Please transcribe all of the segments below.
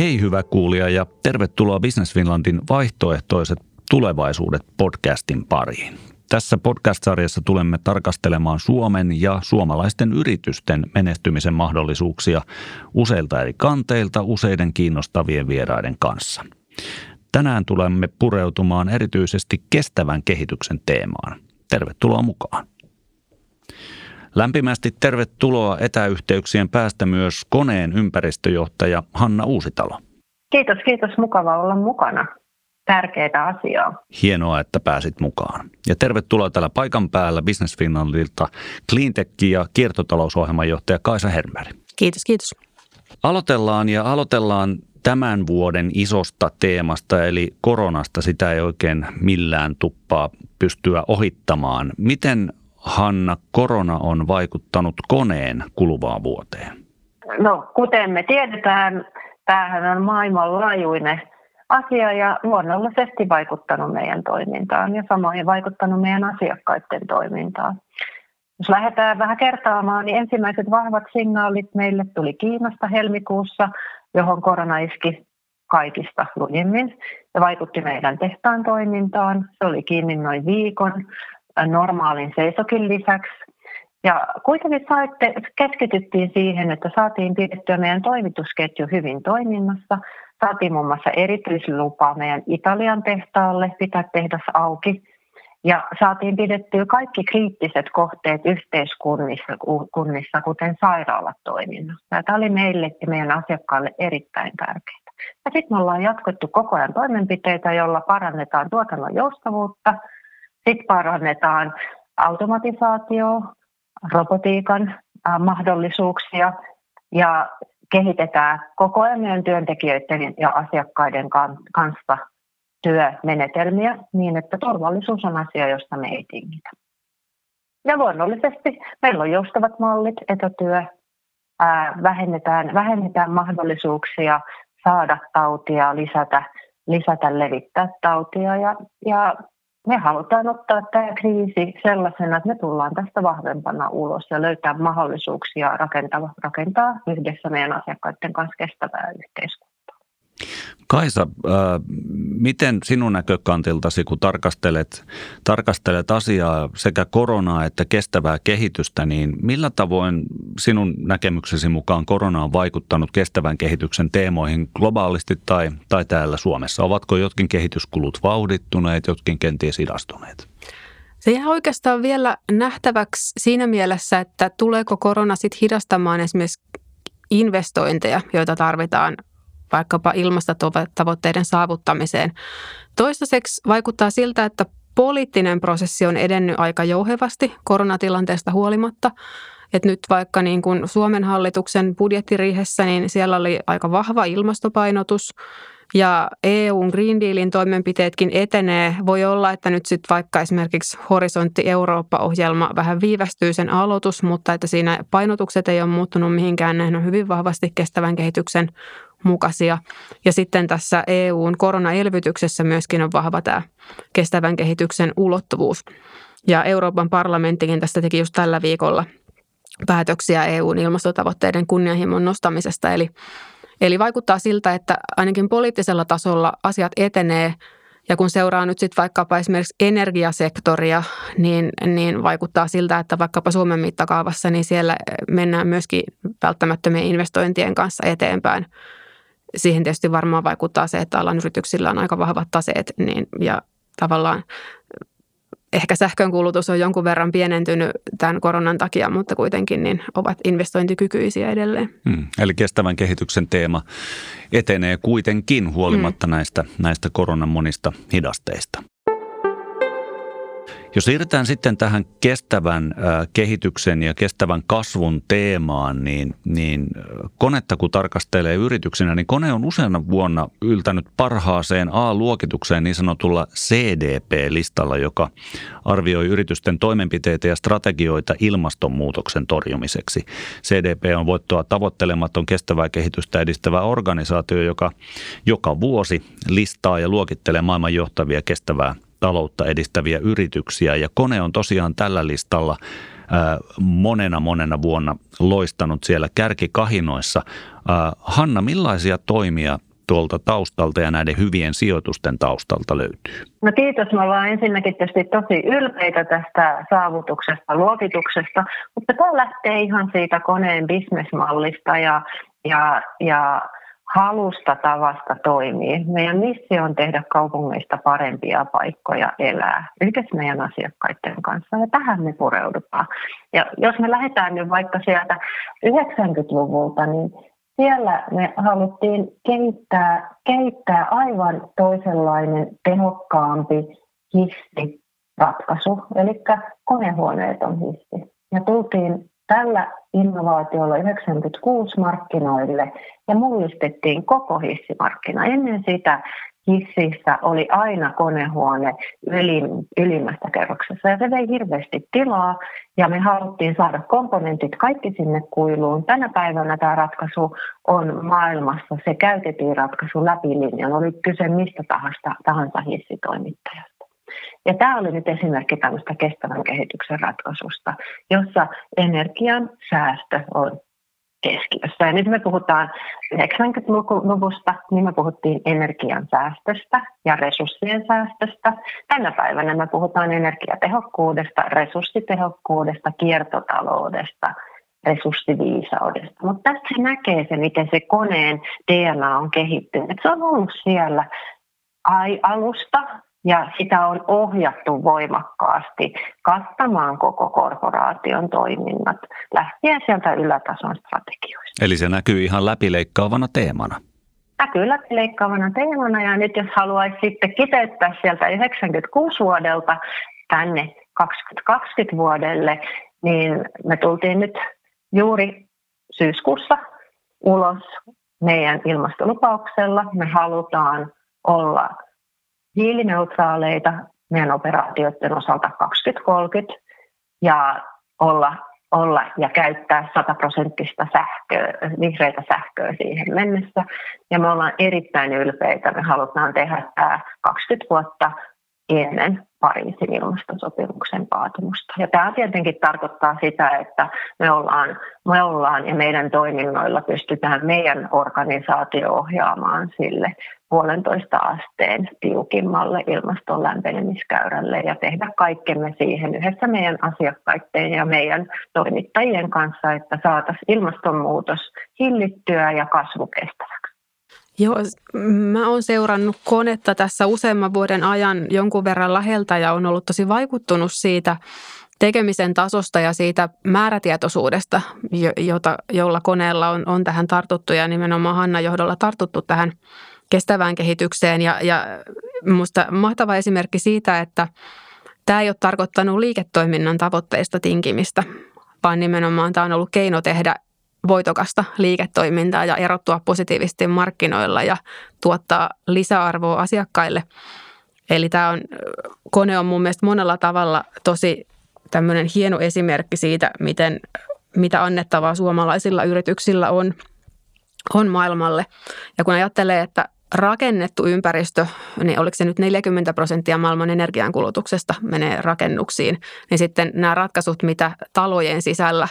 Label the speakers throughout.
Speaker 1: Hei hyvä kuulija ja tervetuloa Business Finlandin vaihtoehtoiset tulevaisuudet podcastin pariin. Tässä podcast-sarjassa tulemme tarkastelemaan Suomen ja suomalaisten yritysten menestymisen mahdollisuuksia useilta eri kanteilta useiden kiinnostavien vieraiden kanssa. Tänään tulemme pureutumaan erityisesti kestävän kehityksen teemaan. Tervetuloa mukaan. Lämpimästi tervetuloa etäyhteyksien päästä myös koneen ympäristöjohtaja Hanna Uusitalo.
Speaker 2: Kiitos, kiitos. Mukava olla mukana. Tärkeitä asiaa.
Speaker 1: Hienoa, että pääsit mukaan. Ja tervetuloa täällä paikan päällä Business Finlandilta Cleantech ja kiertotalousohjelman johtaja Kaisa Hermberg.
Speaker 3: Kiitos, kiitos.
Speaker 1: Aloitellaan ja aloitellaan tämän vuoden isosta teemasta, eli koronasta. Sitä ei oikein millään tuppaa pystyä ohittamaan. Miten Hanna, korona on vaikuttanut koneen kuluvaan vuoteen?
Speaker 2: No, kuten me tiedetään, tämähän on maailmanlaajuinen asia ja luonnollisesti vaikuttanut meidän toimintaan ja samoin vaikuttanut meidän asiakkaiden toimintaan. Jos lähdetään vähän kertaamaan, niin ensimmäiset vahvat signaalit meille tuli Kiinasta helmikuussa, johon korona iski kaikista lujimmin ja vaikutti meidän tehtaan toimintaan. Se oli kiinni noin viikon normaalin seisokin lisäksi. Ja kuitenkin saitte, keskityttiin siihen, että saatiin pidettyä meidän toimitusketju hyvin toiminnassa. Saatiin muun muassa erityislupa meidän Italian tehtaalle pitää tehdas auki. Ja saatiin pidettyä kaikki kriittiset kohteet yhteiskunnissa, kunnissa, kuten sairaalat toiminnassa. Tämä oli meille ja meidän asiakkaille erittäin tärkeää. Ja sitten me ollaan jatkettu koko ajan toimenpiteitä, joilla parannetaan tuotannon joustavuutta – sitten parannetaan automatisaatio, robotiikan mahdollisuuksia ja kehitetään koko ajan työntekijöiden ja asiakkaiden kanssa työmenetelmiä niin, että turvallisuus on asia, josta me ei tingitä. Ja luonnollisesti meillä on joustavat mallit, etätyö, ää, vähennetään, vähennetään mahdollisuuksia saada tautia, lisätä, lisätä levittää tautia ja, ja me halutaan ottaa tämä kriisi sellaisena, että me tullaan tästä vahvempana ulos ja löytää mahdollisuuksia rakentaa, rakentaa yhdessä meidän asiakkaiden kanssa kestävää yhteiskuntaa.
Speaker 1: Kaisa, äh, miten sinun näkökantiltasi, kun tarkastelet, tarkastelet asiaa sekä koronaa että kestävää kehitystä, niin millä tavoin sinun näkemyksesi mukaan korona on vaikuttanut kestävän kehityksen teemoihin globaalisti tai, tai täällä Suomessa? Ovatko jotkin kehityskulut vauhdittuneet, jotkin kenties hidastuneet?
Speaker 3: Se jää oikeastaan vielä nähtäväksi siinä mielessä, että tuleeko korona sitten hidastamaan esimerkiksi investointeja, joita tarvitaan vaikkapa ilmastotavoitteiden saavuttamiseen. Toistaiseksi vaikuttaa siltä, että poliittinen prosessi on edennyt aika jouhevasti koronatilanteesta huolimatta. Et nyt vaikka niin kuin Suomen hallituksen budjettiriihessä, niin siellä oli aika vahva ilmastopainotus ja EUn Green Dealin toimenpiteetkin etenee. Voi olla, että nyt sitten vaikka esimerkiksi Horisontti Eurooppa-ohjelma vähän viivästyy sen aloitus, mutta että siinä painotukset ei ole muuttunut mihinkään. Ne on hyvin vahvasti kestävän kehityksen mukaisia. Ja sitten tässä EUn koronaelvytyksessä myöskin on vahva tämä kestävän kehityksen ulottuvuus. Ja Euroopan parlamenttikin tästä teki just tällä viikolla päätöksiä EUn ilmastotavoitteiden kunnianhimon nostamisesta. Eli, eli vaikuttaa siltä, että ainakin poliittisella tasolla asiat etenee ja kun seuraa nyt sitten vaikkapa esimerkiksi energiasektoria, niin, niin vaikuttaa siltä, että vaikkapa Suomen mittakaavassa, niin siellä mennään myöskin välttämättömien investointien kanssa eteenpäin siihen tietysti varmaan vaikuttaa se, että alan yrityksillä on aika vahvat taseet niin, ja tavallaan ehkä sähkön kulutus on jonkun verran pienentynyt tämän koronan takia, mutta kuitenkin niin ovat investointikykyisiä edelleen.
Speaker 1: Hmm. Eli kestävän kehityksen teema etenee kuitenkin huolimatta hmm. näistä, näistä koronan monista hidasteista. Jos siirrytään sitten tähän kestävän kehityksen ja kestävän kasvun teemaan, niin, niin konetta kun tarkastelee yrityksenä, niin kone on useana vuonna yltänyt parhaaseen A-luokitukseen niin sanotulla CDP-listalla, joka arvioi yritysten toimenpiteitä ja strategioita ilmastonmuutoksen torjumiseksi. CDP on voittoa tavoittelematon kestävää kehitystä edistävä organisaatio, joka joka vuosi listaa ja luokittelee maailman johtavia kestävää taloutta edistäviä yrityksiä ja kone on tosiaan tällä listalla monena monena vuonna loistanut siellä kärkikahinoissa. Hanna, millaisia toimia tuolta taustalta ja näiden hyvien sijoitusten taustalta löytyy?
Speaker 2: No kiitos. Me ollaan ensinnäkin tietysti tosi ylpeitä tästä saavutuksesta, luokituksesta, mutta tämä lähtee ihan siitä koneen bisnesmallista ja, ja, ja halusta tavasta toimii. Meidän missio on tehdä kaupungeista parempia paikkoja elää yhdessä meidän asiakkaiden kanssa ja tähän me pureudutaan. Ja jos me lähdetään nyt vaikka sieltä 90-luvulta, niin siellä me haluttiin kehittää, kehittää aivan toisenlainen, tehokkaampi hissiratkaisu, eli konehuoneet on hissi. Ja tultiin tällä innovaatiolla 96 markkinoille ja mullistettiin koko hissimarkkina. Ennen sitä hississä oli aina konehuone ylim, ylimmästä kerroksessa ja se vei hirveästi tilaa ja me haluttiin saada komponentit kaikki sinne kuiluun. Tänä päivänä tämä ratkaisu on maailmassa se käytettiin ratkaisu läpi linjan, oli kyse mistä tahansa, tahansa hissitoimittajasta. Ja tämä oli nyt esimerkki tämmöistä kestävän kehityksen ratkaisusta, jossa energian säästö on keskiössä. Ja nyt me puhutaan 90-luvusta, niin me puhuttiin energian säästöstä ja resurssien säästöstä. Tänä päivänä me puhutaan energiatehokkuudesta, resurssitehokkuudesta, kiertotaloudesta, resurssiviisaudesta. Mutta tässä se näkee se, miten se koneen DNA on kehittynyt. Se on ollut siellä ai alusta ja sitä on ohjattu voimakkaasti kattamaan koko korporaation toiminnat lähtien sieltä ylätason strategioista.
Speaker 1: Eli se näkyy ihan läpileikkaavana teemana.
Speaker 2: Näkyy läpileikkaavana teemana ja nyt jos haluaisi sitten kiteyttää sieltä 96 vuodelta tänne 2020 vuodelle, niin me tultiin nyt juuri syyskuussa ulos meidän ilmastolupauksella. Me halutaan olla hiilineutraaleita meidän operaatioiden osalta 2030 ja olla, olla ja käyttää 100 prosenttista sähköä, vihreitä sähköä siihen mennessä. Ja me ollaan erittäin ylpeitä. Me halutaan tehdä tämä 20 vuotta ennen Pariisin ilmastosopimuksen vaatimusta. Ja tämä tietenkin tarkoittaa sitä, että me ollaan, me ollaan ja meidän toiminnoilla pystytään meidän organisaatio ohjaamaan sille puolentoista asteen tiukimmalle ilmaston lämpenemiskäyrälle ja tehdä kaikkemme siihen yhdessä meidän asiakkaiden ja meidän toimittajien kanssa, että saataisiin ilmastonmuutos hillittyä ja kasvu kestäväksi.
Speaker 3: Joo, mä oon seurannut konetta tässä useamman vuoden ajan jonkun verran läheltä ja on ollut tosi vaikuttunut siitä tekemisen tasosta ja siitä määrätietoisuudesta, jota, jolla koneella on, on tähän tartuttu ja nimenomaan Hanna johdolla tartuttu tähän kestävään kehitykseen. Ja, ja minusta mahtava esimerkki siitä, että tämä ei ole tarkoittanut liiketoiminnan tavoitteista tinkimistä, vaan nimenomaan tämä on ollut keino tehdä voitokasta liiketoimintaa ja erottua positiivisesti markkinoilla ja tuottaa lisäarvoa asiakkaille. Eli tämä on, kone on mun mielestä monella tavalla tosi tämmöinen hieno esimerkki siitä, miten, mitä annettavaa suomalaisilla yrityksillä on, on maailmalle. Ja kun ajattelee, että rakennettu ympäristö, niin oliko se nyt 40 prosenttia maailman energiankulutuksesta menee rakennuksiin, niin sitten nämä ratkaisut, mitä talojen sisällä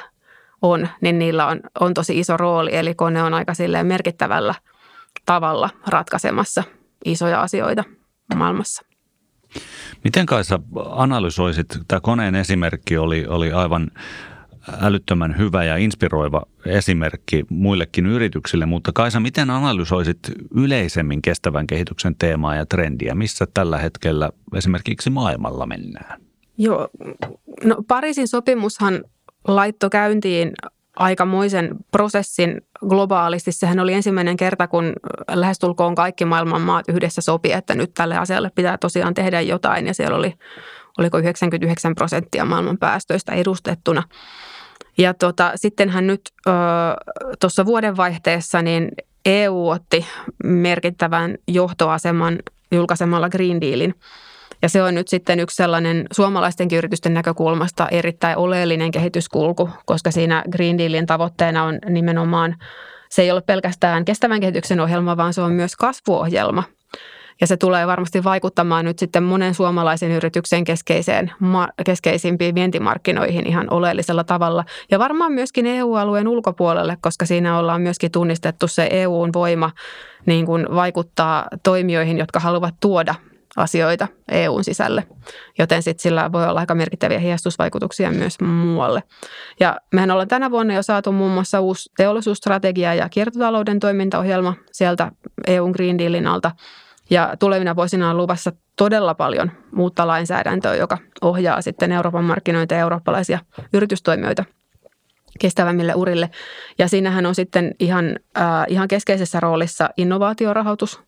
Speaker 3: on, niin niillä on, on tosi iso rooli. Eli kone on aika silleen merkittävällä tavalla ratkaisemassa isoja asioita maailmassa.
Speaker 1: Miten Kaisa analysoisit, tämä koneen esimerkki oli, oli aivan älyttömän hyvä ja inspiroiva esimerkki muillekin yrityksille, mutta Kaisa, miten analysoisit yleisemmin kestävän kehityksen teemaa ja trendiä? Missä tällä hetkellä esimerkiksi maailmalla mennään?
Speaker 3: Joo, no Pariisin sopimushan laitto käyntiin aikamoisen prosessin globaalisti. Sehän oli ensimmäinen kerta, kun lähestulkoon kaikki maailman maat yhdessä sopi, että nyt tälle asialle pitää tosiaan tehdä jotain. Ja siellä oli, oliko 99 prosenttia maailman päästöistä edustettuna. Ja tota, sittenhän nyt tuossa vuodenvaihteessa niin EU otti merkittävän johtoaseman julkaisemalla Green Dealin – ja se on nyt sitten yksi sellainen suomalaisten yritysten näkökulmasta erittäin oleellinen kehityskulku, koska siinä Green Dealin tavoitteena on nimenomaan, se ei ole pelkästään kestävän kehityksen ohjelma, vaan se on myös kasvuohjelma. Ja se tulee varmasti vaikuttamaan nyt sitten monen suomalaisen yrityksen keskeiseen, keskeisimpiin vientimarkkinoihin ihan oleellisella tavalla. Ja varmaan myöskin EU-alueen ulkopuolelle, koska siinä ollaan myöskin tunnistettu se EUn voima niin kuin vaikuttaa toimijoihin, jotka haluavat tuoda asioita EUn sisälle, joten sitten sillä voi olla aika merkittäviä hiastusvaikutuksia myös muualle. Ja mehän ollaan tänä vuonna jo saatu muun muassa uusi teollisuusstrategia ja kiertotalouden toimintaohjelma sieltä EUn Green Dealin alta. Ja tulevina vuosina on luvassa todella paljon muutta lainsäädäntöä, joka ohjaa sitten Euroopan markkinoita ja eurooppalaisia yritystoimijoita kestävämmille urille. Ja siinähän on sitten ihan, äh, ihan keskeisessä roolissa innovaatiorahoitus,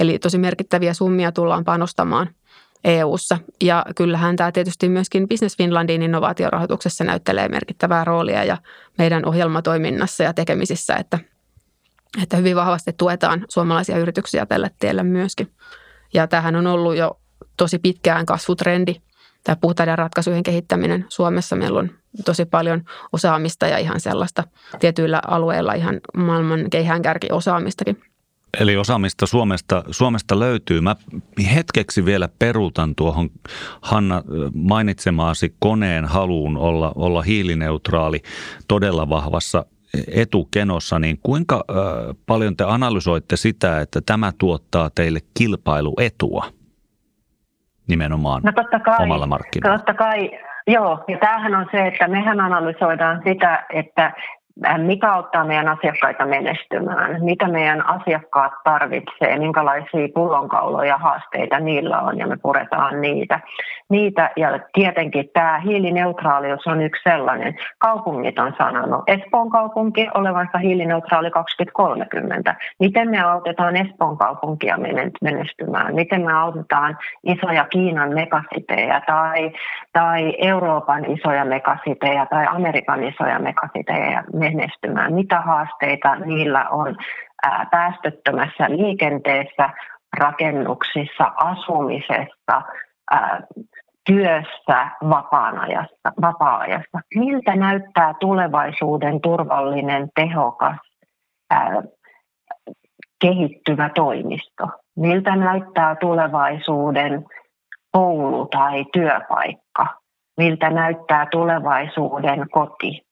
Speaker 3: Eli tosi merkittäviä summia tullaan panostamaan EU:ssa ja kyllähän tämä tietysti myöskin Business Finlandin innovaatiorahoituksessa näyttelee merkittävää roolia ja meidän ohjelmatoiminnassa ja tekemisissä, että, että hyvin vahvasti tuetaan suomalaisia yrityksiä tällä tiellä myöskin. Ja tämähän on ollut jo tosi pitkään kasvutrendi, tämä puhtaiden ratkaisujen kehittäminen Suomessa. Meillä on tosi paljon osaamista ja ihan sellaista tietyillä alueilla ihan maailman keihäänkärkiosaamistakin.
Speaker 1: Eli osaamista Suomesta, Suomesta löytyy. Mä hetkeksi vielä peruutan tuohon Hanna mainitsemaasi koneen haluun olla, olla hiilineutraali todella vahvassa etukenossa, niin kuinka äh, paljon te analysoitte sitä, että tämä tuottaa teille kilpailuetua nimenomaan no totta kai, omalla markkinoilla?
Speaker 2: Totta kai, joo. Ja tämähän on se, että mehän analysoidaan sitä, että mikä auttaa meidän asiakkaita menestymään, mitä meidän asiakkaat tarvitsee, minkälaisia pullonkauloja haasteita niillä on ja me puretaan niitä. niitä ja tietenkin tämä hiilineutraalius on yksi sellainen. Kaupungit on sanonut, Espoon kaupunki olevansa hiilineutraali 2030. Miten me autetaan Espoon kaupunkia menestymään? Miten me autetaan isoja Kiinan megasitejä tai, tai Euroopan isoja megasitejä tai Amerikan isoja megasitejä menestymään, mitä haasteita niillä on päästöttömässä liikenteessä, rakennuksissa, asumisessa, työssä, vapaa-ajassa, vapaa-ajassa. Miltä näyttää tulevaisuuden turvallinen, tehokas, kehittyvä toimisto? Miltä näyttää tulevaisuuden koulu tai työpaikka? Miltä näyttää tulevaisuuden koti?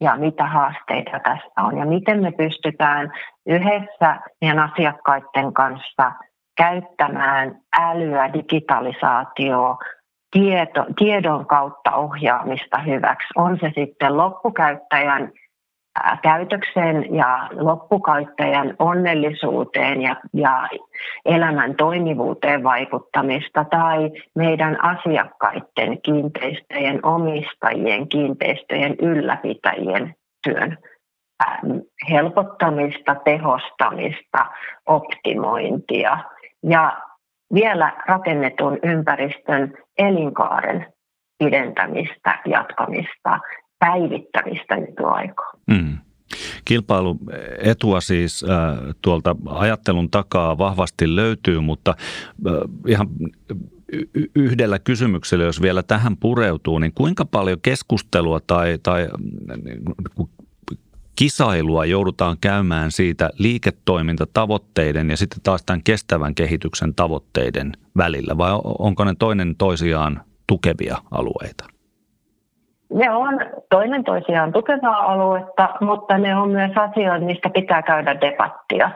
Speaker 2: Ja mitä haasteita tässä on ja miten me pystytään yhdessä meidän asiakkaiden kanssa käyttämään älyä, digitalisaatioa, tieto, tiedon kautta ohjaamista hyväksi. On se sitten loppukäyttäjän käytökseen ja loppukäyttäjän onnellisuuteen ja, ja elämän toimivuuteen vaikuttamista tai meidän asiakkaiden, kiinteistöjen omistajien, kiinteistöjen ylläpitäjien työn helpottamista, tehostamista, optimointia ja vielä rakennetun ympäristön elinkaaren pidentämistä, jatkamista päivittämistä nykyaikaa. Mm.
Speaker 1: Kilpailuetua siis äh, tuolta ajattelun takaa vahvasti löytyy, mutta äh, ihan yhdellä kysymyksellä, jos vielä tähän pureutuu, niin kuinka paljon keskustelua tai, tai äh, kisailua joudutaan käymään siitä liiketoimintatavoitteiden ja sitten taas tämän kestävän kehityksen tavoitteiden välillä, vai onko ne toinen toisiaan tukevia alueita?
Speaker 2: Ne on toinen toisiaan tukevaa aluetta, mutta ne on myös asioita, mistä pitää käydä debattia.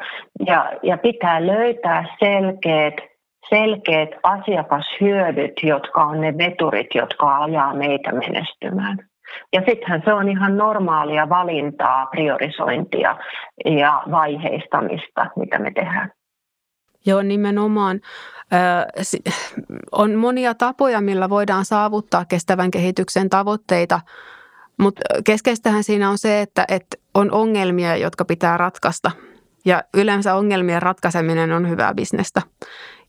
Speaker 2: Ja, ja pitää löytää selkeät, selkeät asiakashyödyt, jotka on ne veturit, jotka ajaa meitä menestymään. Ja sittenhän se on ihan normaalia valintaa, priorisointia ja vaiheistamista, mitä me tehdään.
Speaker 3: Joo, nimenomaan. On monia tapoja, millä voidaan saavuttaa kestävän kehityksen tavoitteita, mutta keskeistähän siinä on se, että, että on ongelmia, jotka pitää ratkaista. Ja yleensä ongelmien ratkaiseminen on hyvää bisnestä.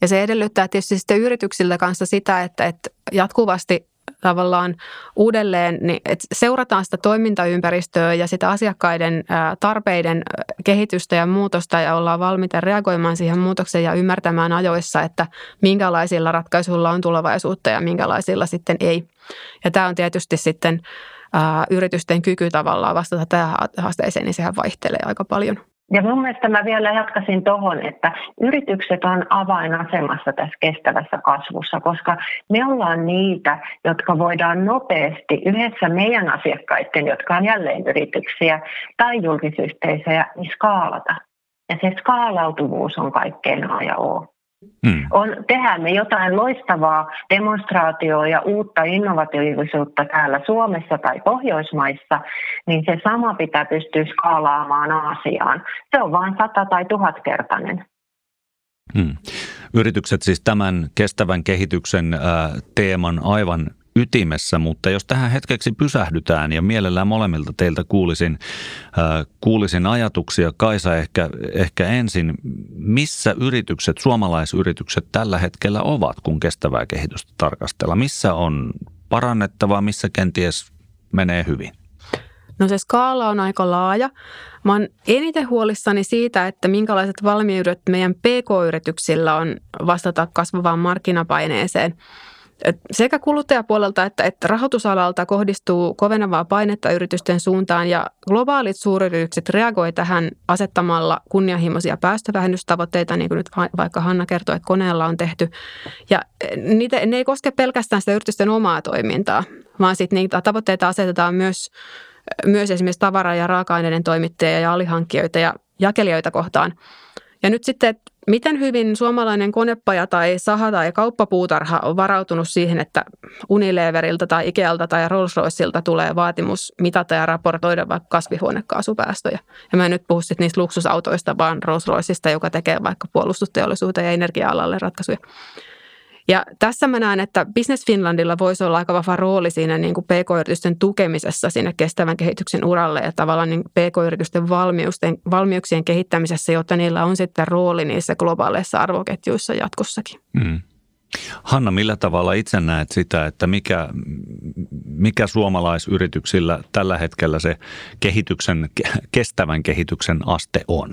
Speaker 3: Ja se edellyttää tietysti sitten yrityksiltä kanssa sitä, että, että jatkuvasti tavallaan uudelleen, niin että seurataan sitä toimintaympäristöä ja sitä asiakkaiden tarpeiden kehitystä ja muutosta ja ollaan valmiita reagoimaan siihen muutokseen ja ymmärtämään ajoissa, että minkälaisilla ratkaisuilla on tulevaisuutta ja minkälaisilla sitten ei. Ja tämä on tietysti sitten yritysten kyky tavallaan vastata tähän haasteeseen, niin sehän vaihtelee aika paljon.
Speaker 2: Ja mun mielestä mä vielä jatkasin tuohon, että yritykset on avainasemassa tässä kestävässä kasvussa, koska me ollaan niitä, jotka voidaan nopeasti yhdessä meidän asiakkaiden, jotka on jälleen yrityksiä tai julkisyhteisöjä, niin skaalata. Ja se skaalautuvuus on kaikkein A ja O. Hmm. On, tehdään me jotain loistavaa demonstraatioa ja uutta innovatiivisuutta täällä Suomessa tai Pohjoismaissa, niin se sama pitää pystyä skaalaamaan Aasiaan. Se on vain sata- tai tuhatkertainen.
Speaker 1: Hmm. Yritykset siis tämän kestävän kehityksen äh, teeman aivan ytimessä, mutta jos tähän hetkeksi pysähdytään ja mielellään molemmilta teiltä kuulisin, äh, kuulisin ajatuksia, Kaisa ehkä, ehkä ensin, missä yritykset, suomalaisyritykset tällä hetkellä ovat, kun kestävää kehitystä tarkastellaan? Missä on parannettavaa, missä kenties menee hyvin?
Speaker 3: No se skaala on aika laaja. Mä oon eniten huolissani siitä, että minkälaiset valmiudet meidän PK-yrityksillä on vastata kasvavaan markkinapaineeseen – sekä kuluttajapuolelta että, että rahoitusalalta kohdistuu kovenevaa painetta yritysten suuntaan ja globaalit suuryritykset reagoivat tähän asettamalla kunnianhimoisia päästövähennystavoitteita, niin kuin nyt vaikka Hanna kertoi, että koneella on tehty. Ja niitä, ne ei koske pelkästään sitä yritysten omaa toimintaa, vaan sitten niitä tavoitteita asetetaan myös, myös esimerkiksi tavara- ja raaka-aineiden toimittajia ja alihankkijoita ja jakelijoita kohtaan. Ja nyt sitten, miten hyvin suomalainen konepaja tai saha tai kauppapuutarha on varautunut siihen, että Unileveriltä tai Ikealta tai Rolls-Royceilta tulee vaatimus mitata ja raportoida vaikka kasvihuonekaasupäästöjä. Ja mä en nyt puhu sitten niistä luksusautoista, vaan Rolls-Royceista, joka tekee vaikka puolustusteollisuuteen ja energia-alalle ratkaisuja. Ja tässä mä näen, että Business Finlandilla voisi olla aika vahva rooli siinä niin kuin pk-yritysten tukemisessa sinne kestävän kehityksen uralle ja tavallaan niin pk-yritysten valmiuksien kehittämisessä, jotta niillä on sitten rooli niissä globaaleissa arvoketjuissa jatkossakin. Mm.
Speaker 1: Hanna, millä tavalla itse näet sitä, että mikä, mikä suomalaisyrityksillä tällä hetkellä se kehityksen, kestävän kehityksen aste on?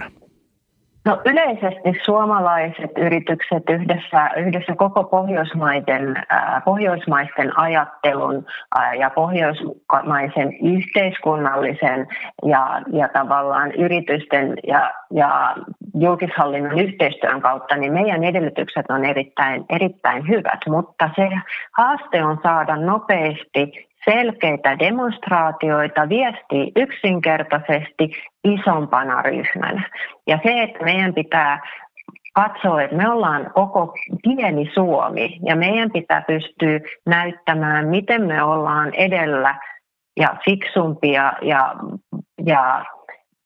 Speaker 2: No yleisesti suomalaiset yritykset yhdessä, yhdessä koko pohjoismaiden, äh, pohjoismaisten ajattelun äh, ja pohjoismaisen yhteiskunnallisen ja, ja tavallaan yritysten ja, ja julkishallinnon yhteistyön kautta, niin meidän edellytykset on erittäin, erittäin hyvät, mutta se haaste on saada nopeasti selkeitä demonstraatioita, viestii yksinkertaisesti isompana ryhmänä. Ja se, että meidän pitää katsoa, että me ollaan koko pieni Suomi ja meidän pitää pystyä näyttämään, miten me ollaan edellä ja fiksumpia ja, ja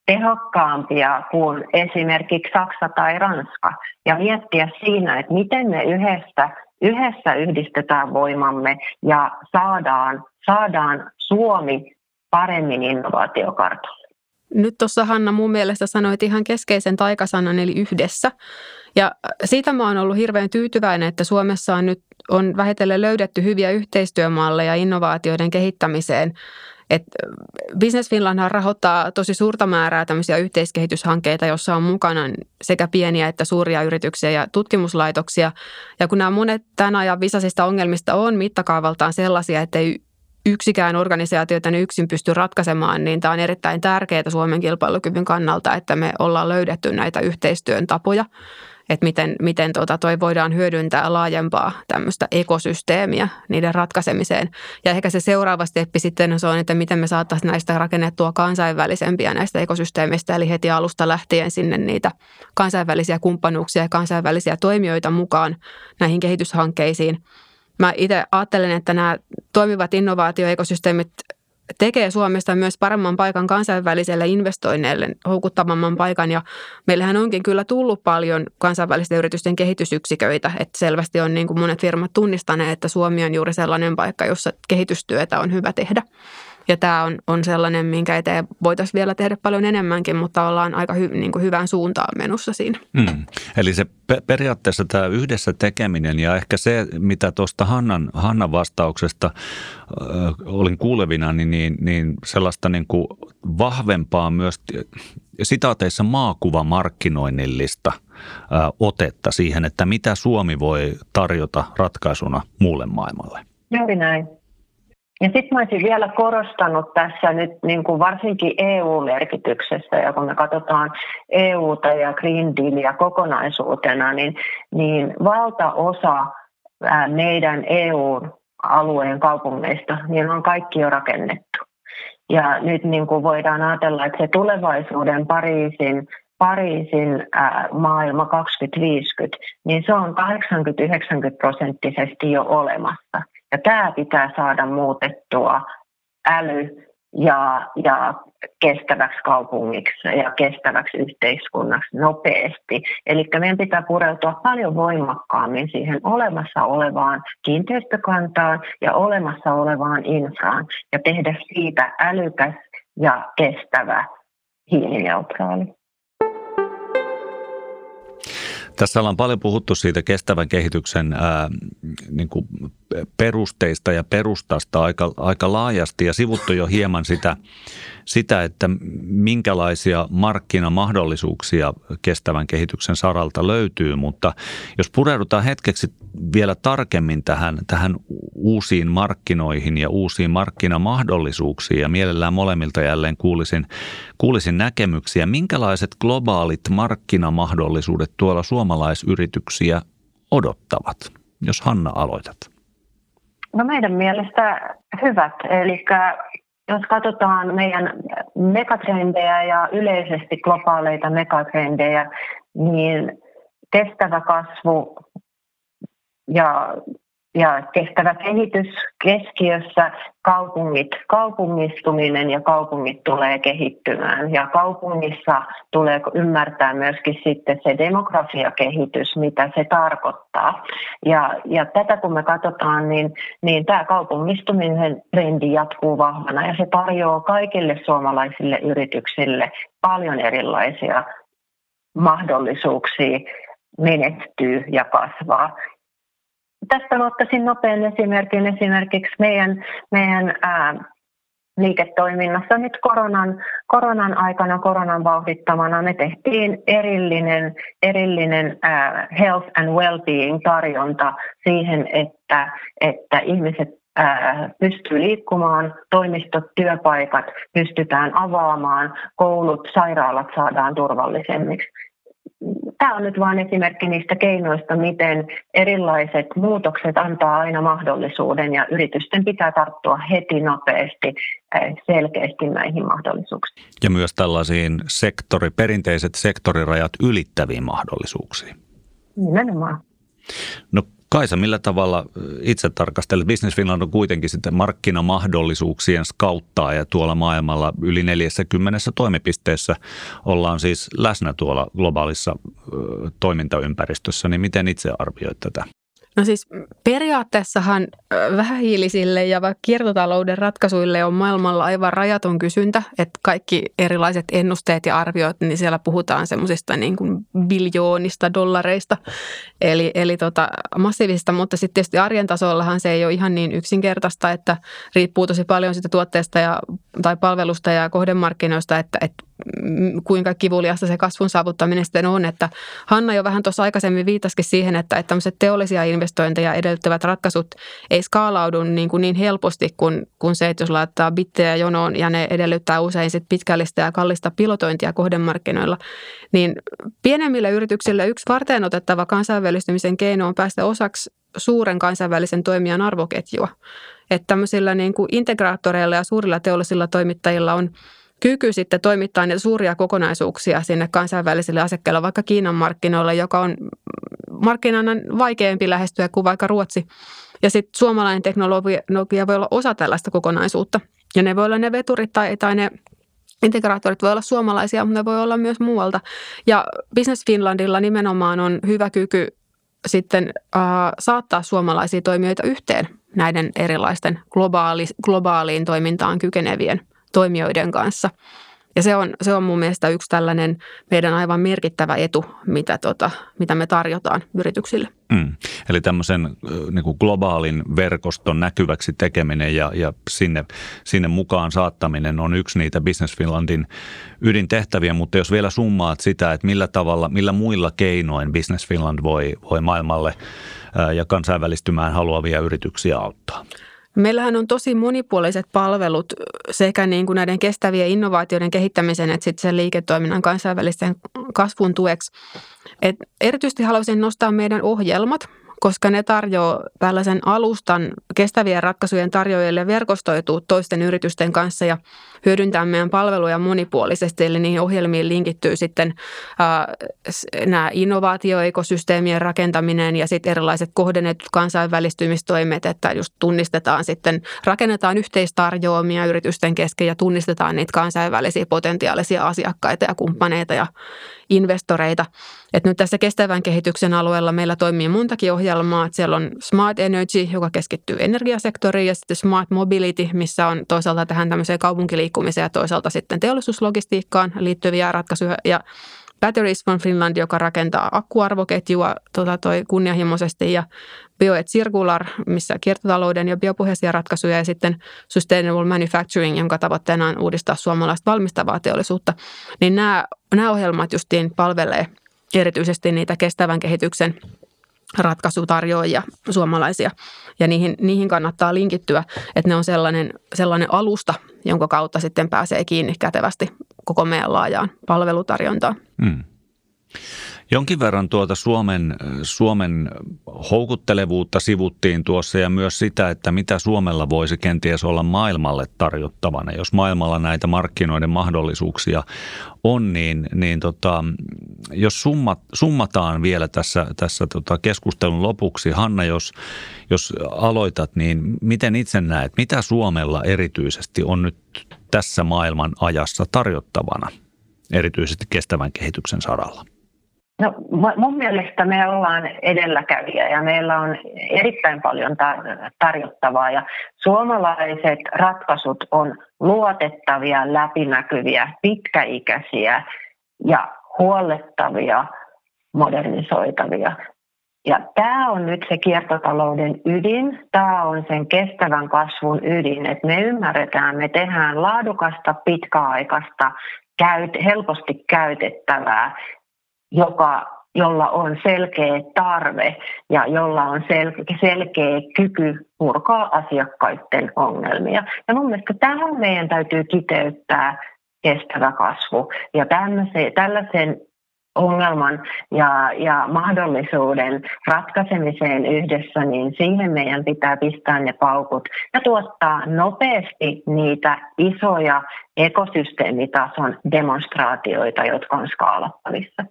Speaker 2: tehokkaampia kuin esimerkiksi Saksa tai Ranska. Ja miettiä siinä, että miten me yhdessä, yhdessä yhdistetään voimamme ja saadaan saadaan Suomi paremmin innovaatiokartalle.
Speaker 3: Nyt tuossa Hanna mun mielestä sanoit ihan keskeisen taikasanan eli yhdessä. Ja siitä mä oon ollut hirveän tyytyväinen, että Suomessa on nyt on vähitellen löydetty hyviä yhteistyömalleja innovaatioiden kehittämiseen. Et Business Finland rahoittaa tosi suurta määrää tämmöisiä yhteiskehityshankkeita, joissa on mukana sekä pieniä että suuria yrityksiä ja tutkimuslaitoksia. Ja kun nämä monet tämän ajan visaisista ongelmista on mittakaavaltaan sellaisia, että ei yksikään organisaatio tänne yksin pysty ratkaisemaan, niin tämä on erittäin tärkeää Suomen kilpailukyvyn kannalta, että me ollaan löydetty näitä yhteistyön tapoja, että miten, miten tota toi voidaan hyödyntää laajempaa tämmöistä ekosysteemiä niiden ratkaisemiseen. Ja ehkä se seuraava steppi sitten on, että miten me saataisiin näistä rakennettua kansainvälisempiä näistä ekosysteemistä, eli heti alusta lähtien sinne niitä kansainvälisiä kumppanuuksia ja kansainvälisiä toimijoita mukaan näihin kehityshankkeisiin – Mä itse ajattelen, että nämä toimivat innovaatioekosysteemit tekee Suomesta myös paremman paikan kansainväliselle investoinneille, houkuttavamman paikan. Ja meillähän onkin kyllä tullut paljon kansainvälisten yritysten kehitysyksiköitä, että selvästi on niin kuin monet firmat tunnistaneet, että Suomi on juuri sellainen paikka, jossa kehitystyötä on hyvä tehdä. Ja tämä on, on sellainen, minkä eteen voitaisiin vielä tehdä paljon enemmänkin, mutta ollaan aika hy, niin kuin hyvään suuntaan menossa siinä. Mm.
Speaker 1: Eli se pe- periaatteessa tämä yhdessä tekeminen ja ehkä se, mitä tuosta Hannan, Hannan vastauksesta äh, olin kuulevina, niin, niin, niin sellaista niin kuin vahvempaa myös sitaateissa maakuvamarkkinoinnillista äh, otetta siihen, että mitä Suomi voi tarjota ratkaisuna muulle maailmalle.
Speaker 2: Juuri näin. Ja sitten mä olisin vielä korostanut tässä nyt niin kuin varsinkin EU-merkityksessä, ja kun me katsotaan EUta ja Green Dealia kokonaisuutena, niin, niin valtaosa meidän EU-alueen kaupungeista, niin on kaikki jo rakennettu. Ja nyt niin kuin voidaan ajatella, että se tulevaisuuden Pariisin Pariisin maailma 2050, niin se on 80-90 prosenttisesti jo olemassa. Ja tämä pitää saada muutettua äly ja, ja kestäväksi kaupungiksi ja kestäväksi yhteiskunnaksi nopeasti. Eli meidän pitää pureutua paljon voimakkaammin siihen olemassa olevaan kiinteistökantaan ja olemassa olevaan infraan ja tehdä siitä älykäs ja kestävä hiilineutraali.
Speaker 1: Tässä ollaan paljon puhuttu siitä kestävän kehityksen ää, niin kuin perusteista ja perustasta aika, aika laajasti ja sivuttu jo hieman sitä, sitä, että minkälaisia markkinamahdollisuuksia kestävän kehityksen saralta löytyy, mutta jos pureudutaan hetkeksi vielä tarkemmin tähän, tähän uusiin markkinoihin ja uusiin markkinamahdollisuuksiin ja mielellään molemmilta jälleen kuulisin, kuulisin näkemyksiä, minkälaiset globaalit markkinamahdollisuudet tuolla suomalaisyrityksiä odottavat? Jos Hanna aloitat.
Speaker 2: No meidän mielestä hyvät. Eli jos katsotaan meidän megatrendejä ja yleisesti globaaleita megatrendejä, niin kestävä kasvu ja ja kestävä kehitys keskiössä, kaupungit, kaupungistuminen ja kaupungit tulee kehittymään. Ja kaupungissa tulee ymmärtää myöskin sitten se demografiakehitys, mitä se tarkoittaa. Ja, ja tätä kun me katsotaan, niin, niin tämä kaupungistuminen trendi jatkuu vahvana ja se tarjoaa kaikille suomalaisille yrityksille paljon erilaisia mahdollisuuksia menestyy ja kasvaa tästä ottaisin nopean esimerkin esimerkiksi meidän, meidän ää, liiketoiminnassa nyt koronan, koronan aikana, koronan vauhdittamana me tehtiin erillinen, erillinen ää, health and well-being tarjonta siihen, että, että ihmiset pystyy liikkumaan, toimistot, työpaikat pystytään avaamaan, koulut, sairaalat saadaan turvallisemmiksi tämä on nyt vain esimerkki niistä keinoista, miten erilaiset muutokset antaa aina mahdollisuuden ja yritysten pitää tarttua heti nopeasti eh, selkeästi näihin mahdollisuuksiin.
Speaker 1: Ja myös tällaisiin sektori, perinteiset sektorirajat ylittäviin mahdollisuuksiin.
Speaker 2: Nimenomaan.
Speaker 1: No Kaisa, millä tavalla itse tarkastelet? Business Finland on kuitenkin sitten markkinamahdollisuuksien skauttaa ja tuolla maailmalla yli 40 toimipisteessä ollaan siis läsnä tuolla globaalissa toimintaympäristössä, niin miten itse arvioit tätä?
Speaker 3: No siis periaatteessahan vähähiilisille ja vaikka kiertotalouden ratkaisuille on maailmalla aivan rajaton kysyntä, että kaikki erilaiset ennusteet ja arviot, niin siellä puhutaan semmoisista niin kuin biljoonista dollareista, eli, eli tota, massiivisista, mutta sitten tietysti arjen tasollahan se ei ole ihan niin yksinkertaista, että riippuu tosi paljon sitä tuotteesta ja, tai palvelusta ja kohdemarkkinoista, että, että kuinka kivuliasta se kasvun saavuttaminen sitten on. Että Hanna jo vähän tuossa aikaisemmin viitasikin siihen, että, että tämmöiset teollisia investointeja edellyttävät ratkaisut ei skaalaudu niin, kuin niin helposti kuin, kuin se, että jos laittaa bittejä jonoon ja ne edellyttää usein sit pitkällistä ja kallista pilotointia kohdemarkkinoilla, niin pienemmille yrityksille yksi varten otettava kansainvälistymisen keino on päästä osaksi suuren kansainvälisen toimijan arvoketjua. Että tämmöisillä niin kuin integraattoreilla ja suurilla teollisilla toimittajilla on – kyky sitten toimittaa niitä suuria kokonaisuuksia sinne kansainvälisille asekkeille, vaikka Kiinan markkinoille, joka on markkinana vaikeampi lähestyä kuin vaikka Ruotsi. Ja sitten suomalainen teknologia voi olla osa tällaista kokonaisuutta. Ja ne voi olla ne veturit tai, tai ne integraattorit voi olla suomalaisia, mutta ne voi olla myös muualta. Ja Business Finlandilla nimenomaan on hyvä kyky sitten äh, saattaa suomalaisia toimijoita yhteen näiden erilaisten globaali, globaaliin toimintaan kykenevien toimijoiden kanssa. Ja se on, se on mun mielestä yksi tällainen meidän aivan merkittävä etu, mitä, tota, mitä me tarjotaan yrityksille. Mm.
Speaker 1: Eli tämmöisen niin kuin globaalin verkoston näkyväksi tekeminen ja, ja sinne, sinne mukaan saattaminen on yksi niitä Business Finlandin ydintehtäviä, mutta jos vielä summaat sitä, että millä tavalla, millä muilla keinoin Business Finland voi, voi maailmalle ja kansainvälistymään haluavia yrityksiä auttaa?
Speaker 3: Meillähän on tosi monipuoliset palvelut sekä niin kuin näiden kestävien innovaatioiden kehittämisen että sitten sen liiketoiminnan kansainvälisen kasvun tueksi. Et erityisesti haluaisin nostaa meidän ohjelmat, koska ne tarjoaa tällaisen alustan kestävien ratkaisujen tarjoajille verkostoituu toisten yritysten kanssa ja hyödyntää meidän palveluja monipuolisesti. Eli niihin ohjelmiin linkittyy sitten äh, nämä innovaatioekosysteemien rakentaminen ja sitten erilaiset kohdennetut kansainvälistymistoimet, että just tunnistetaan sitten, rakennetaan yhteistarjoamia yritysten kesken ja tunnistetaan niitä kansainvälisiä potentiaalisia asiakkaita ja kumppaneita ja investoreita. Et nyt tässä kestävän kehityksen alueella meillä toimii montakin ohjelmaa. Siellä on Smart Energy, joka keskittyy energiasektoriin ja sitten Smart Mobility, missä on toisaalta tähän tämmöiseen kaupunkiliikkumiseen ja toisaalta sitten teollisuuslogistiikkaan liittyviä ratkaisuja ja Batteries from Finland, joka rakentaa akkuarvoketjua tota toi kunnianhimoisesti ja Bio et Circular, missä kiertotalouden ja biopohjaisia ratkaisuja ja sitten Sustainable Manufacturing, jonka tavoitteena on uudistaa suomalaista valmistavaa teollisuutta. Niin nämä, nämä ohjelmat justiin palvelee erityisesti niitä kestävän kehityksen ratkaisutarjoajia suomalaisia. Ja niihin, niihin kannattaa linkittyä, että ne on sellainen, sellainen alusta, jonka kautta sitten pääsee kiinni kätevästi koko meidän laajaan palvelutarjontaan. Mm.
Speaker 1: Jonkin verran tuota Suomen, Suomen houkuttelevuutta sivuttiin tuossa ja myös sitä, että mitä Suomella voisi kenties olla maailmalle tarjottavana. Jos maailmalla näitä markkinoiden mahdollisuuksia on, niin, niin tota, jos summat, summataan vielä tässä, tässä tota keskustelun lopuksi, Hanna, jos, jos aloitat, niin miten itse näet, mitä Suomella erityisesti on nyt tässä maailman ajassa tarjottavana, erityisesti kestävän kehityksen saralla?
Speaker 2: No, mun mielestä me ollaan edelläkävijä ja meillä on erittäin paljon tarjottavaa ja suomalaiset ratkaisut on luotettavia, läpinäkyviä, pitkäikäisiä ja huollettavia, modernisoitavia. Ja tämä on nyt se kiertotalouden ydin, tämä on sen kestävän kasvun ydin, että me ymmärretään, me tehdään laadukasta, pitkäaikaista, helposti käytettävää joka, jolla on selkeä tarve ja jolla on sel- selkeä kyky purkaa asiakkaiden ongelmia. Ja mun mielestä tähän meidän täytyy kiteyttää kestävä kasvu. Ja tällaisen ongelman ja, ja mahdollisuuden ratkaisemiseen yhdessä, niin siihen meidän pitää pistää ne paukut ja tuottaa nopeasti niitä isoja ekosysteemitason demonstraatioita, jotka on skaalattavissa.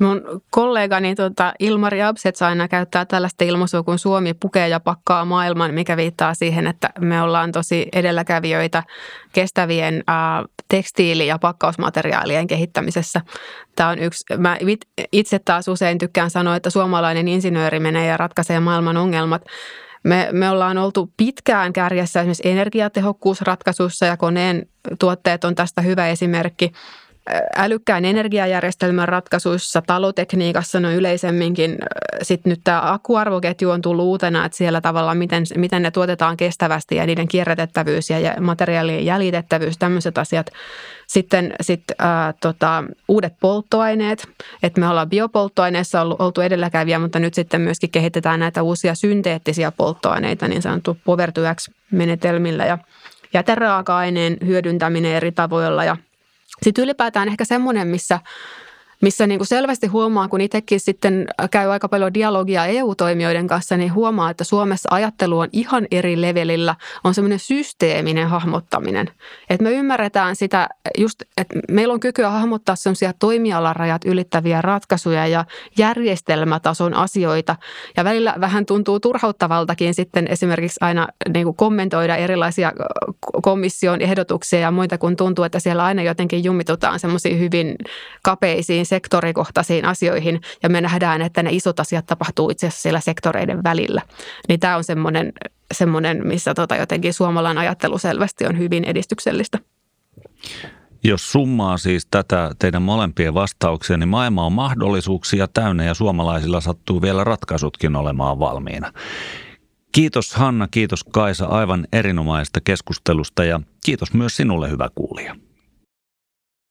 Speaker 3: Mun kollegani tota, Ilmari Absets aina käyttää tällaista ilmaisua kuin Suomi pukee ja pakkaa maailman, mikä viittaa siihen, että me ollaan tosi edelläkävijöitä kestävien äh, tekstiili- ja pakkausmateriaalien kehittämisessä. Tämä on yksi, mä itse taas usein tykkään sanoa, että suomalainen insinööri menee ja ratkaisee maailman ongelmat. Me, me ollaan oltu pitkään kärjessä esimerkiksi energiatehokkuusratkaisuissa ja koneen tuotteet on tästä hyvä esimerkki – älykkään energiajärjestelmän ratkaisuissa, talotekniikassa no yleisemminkin. Sitten nyt tämä akkuarvoketju on tullut uutena, että siellä tavallaan miten, miten ne tuotetaan kestävästi ja niiden kierrätettävyys ja materiaalien jäljitettävyys, tämmöiset asiat. Sitten sit, ää, tota, uudet polttoaineet, että me ollaan biopolttoaineissa ollut, oltu edelläkävijä, mutta nyt sitten myöskin kehitetään näitä uusia synteettisiä polttoaineita, niin sanottu power to menetelmillä ja jäteraaka-aineen hyödyntäminen eri tavoilla ja – sitten ylipäätään ehkä semmoinen, missä missä niin kuin selvästi huomaa, kun itsekin sitten käy aika paljon dialogia EU-toimijoiden kanssa, niin huomaa, että Suomessa ajattelu on ihan eri levelillä, on semmoinen systeeminen hahmottaminen. Että me ymmärretään sitä just, että meillä on kykyä hahmottaa semmoisia toimialarajat ylittäviä ratkaisuja ja järjestelmätason asioita. Ja välillä vähän tuntuu turhauttavaltakin sitten esimerkiksi aina niin kuin kommentoida erilaisia komission ehdotuksia ja muita, kun tuntuu, että siellä aina jotenkin jumitutaan semmoisiin hyvin kapeisiin sektorikohtaisiin asioihin ja me nähdään, että ne isot asiat tapahtuu itse asiassa siellä sektoreiden välillä. Niin tämä on semmoinen, semmoinen missä tota jotenkin suomalainen ajattelu selvästi on hyvin edistyksellistä.
Speaker 1: Jos summaa siis tätä teidän molempien vastauksia, niin maailma on mahdollisuuksia täynnä ja suomalaisilla sattuu vielä ratkaisutkin olemaan valmiina. Kiitos Hanna, kiitos Kaisa aivan erinomaisesta keskustelusta ja kiitos myös sinulle hyvä kuulija.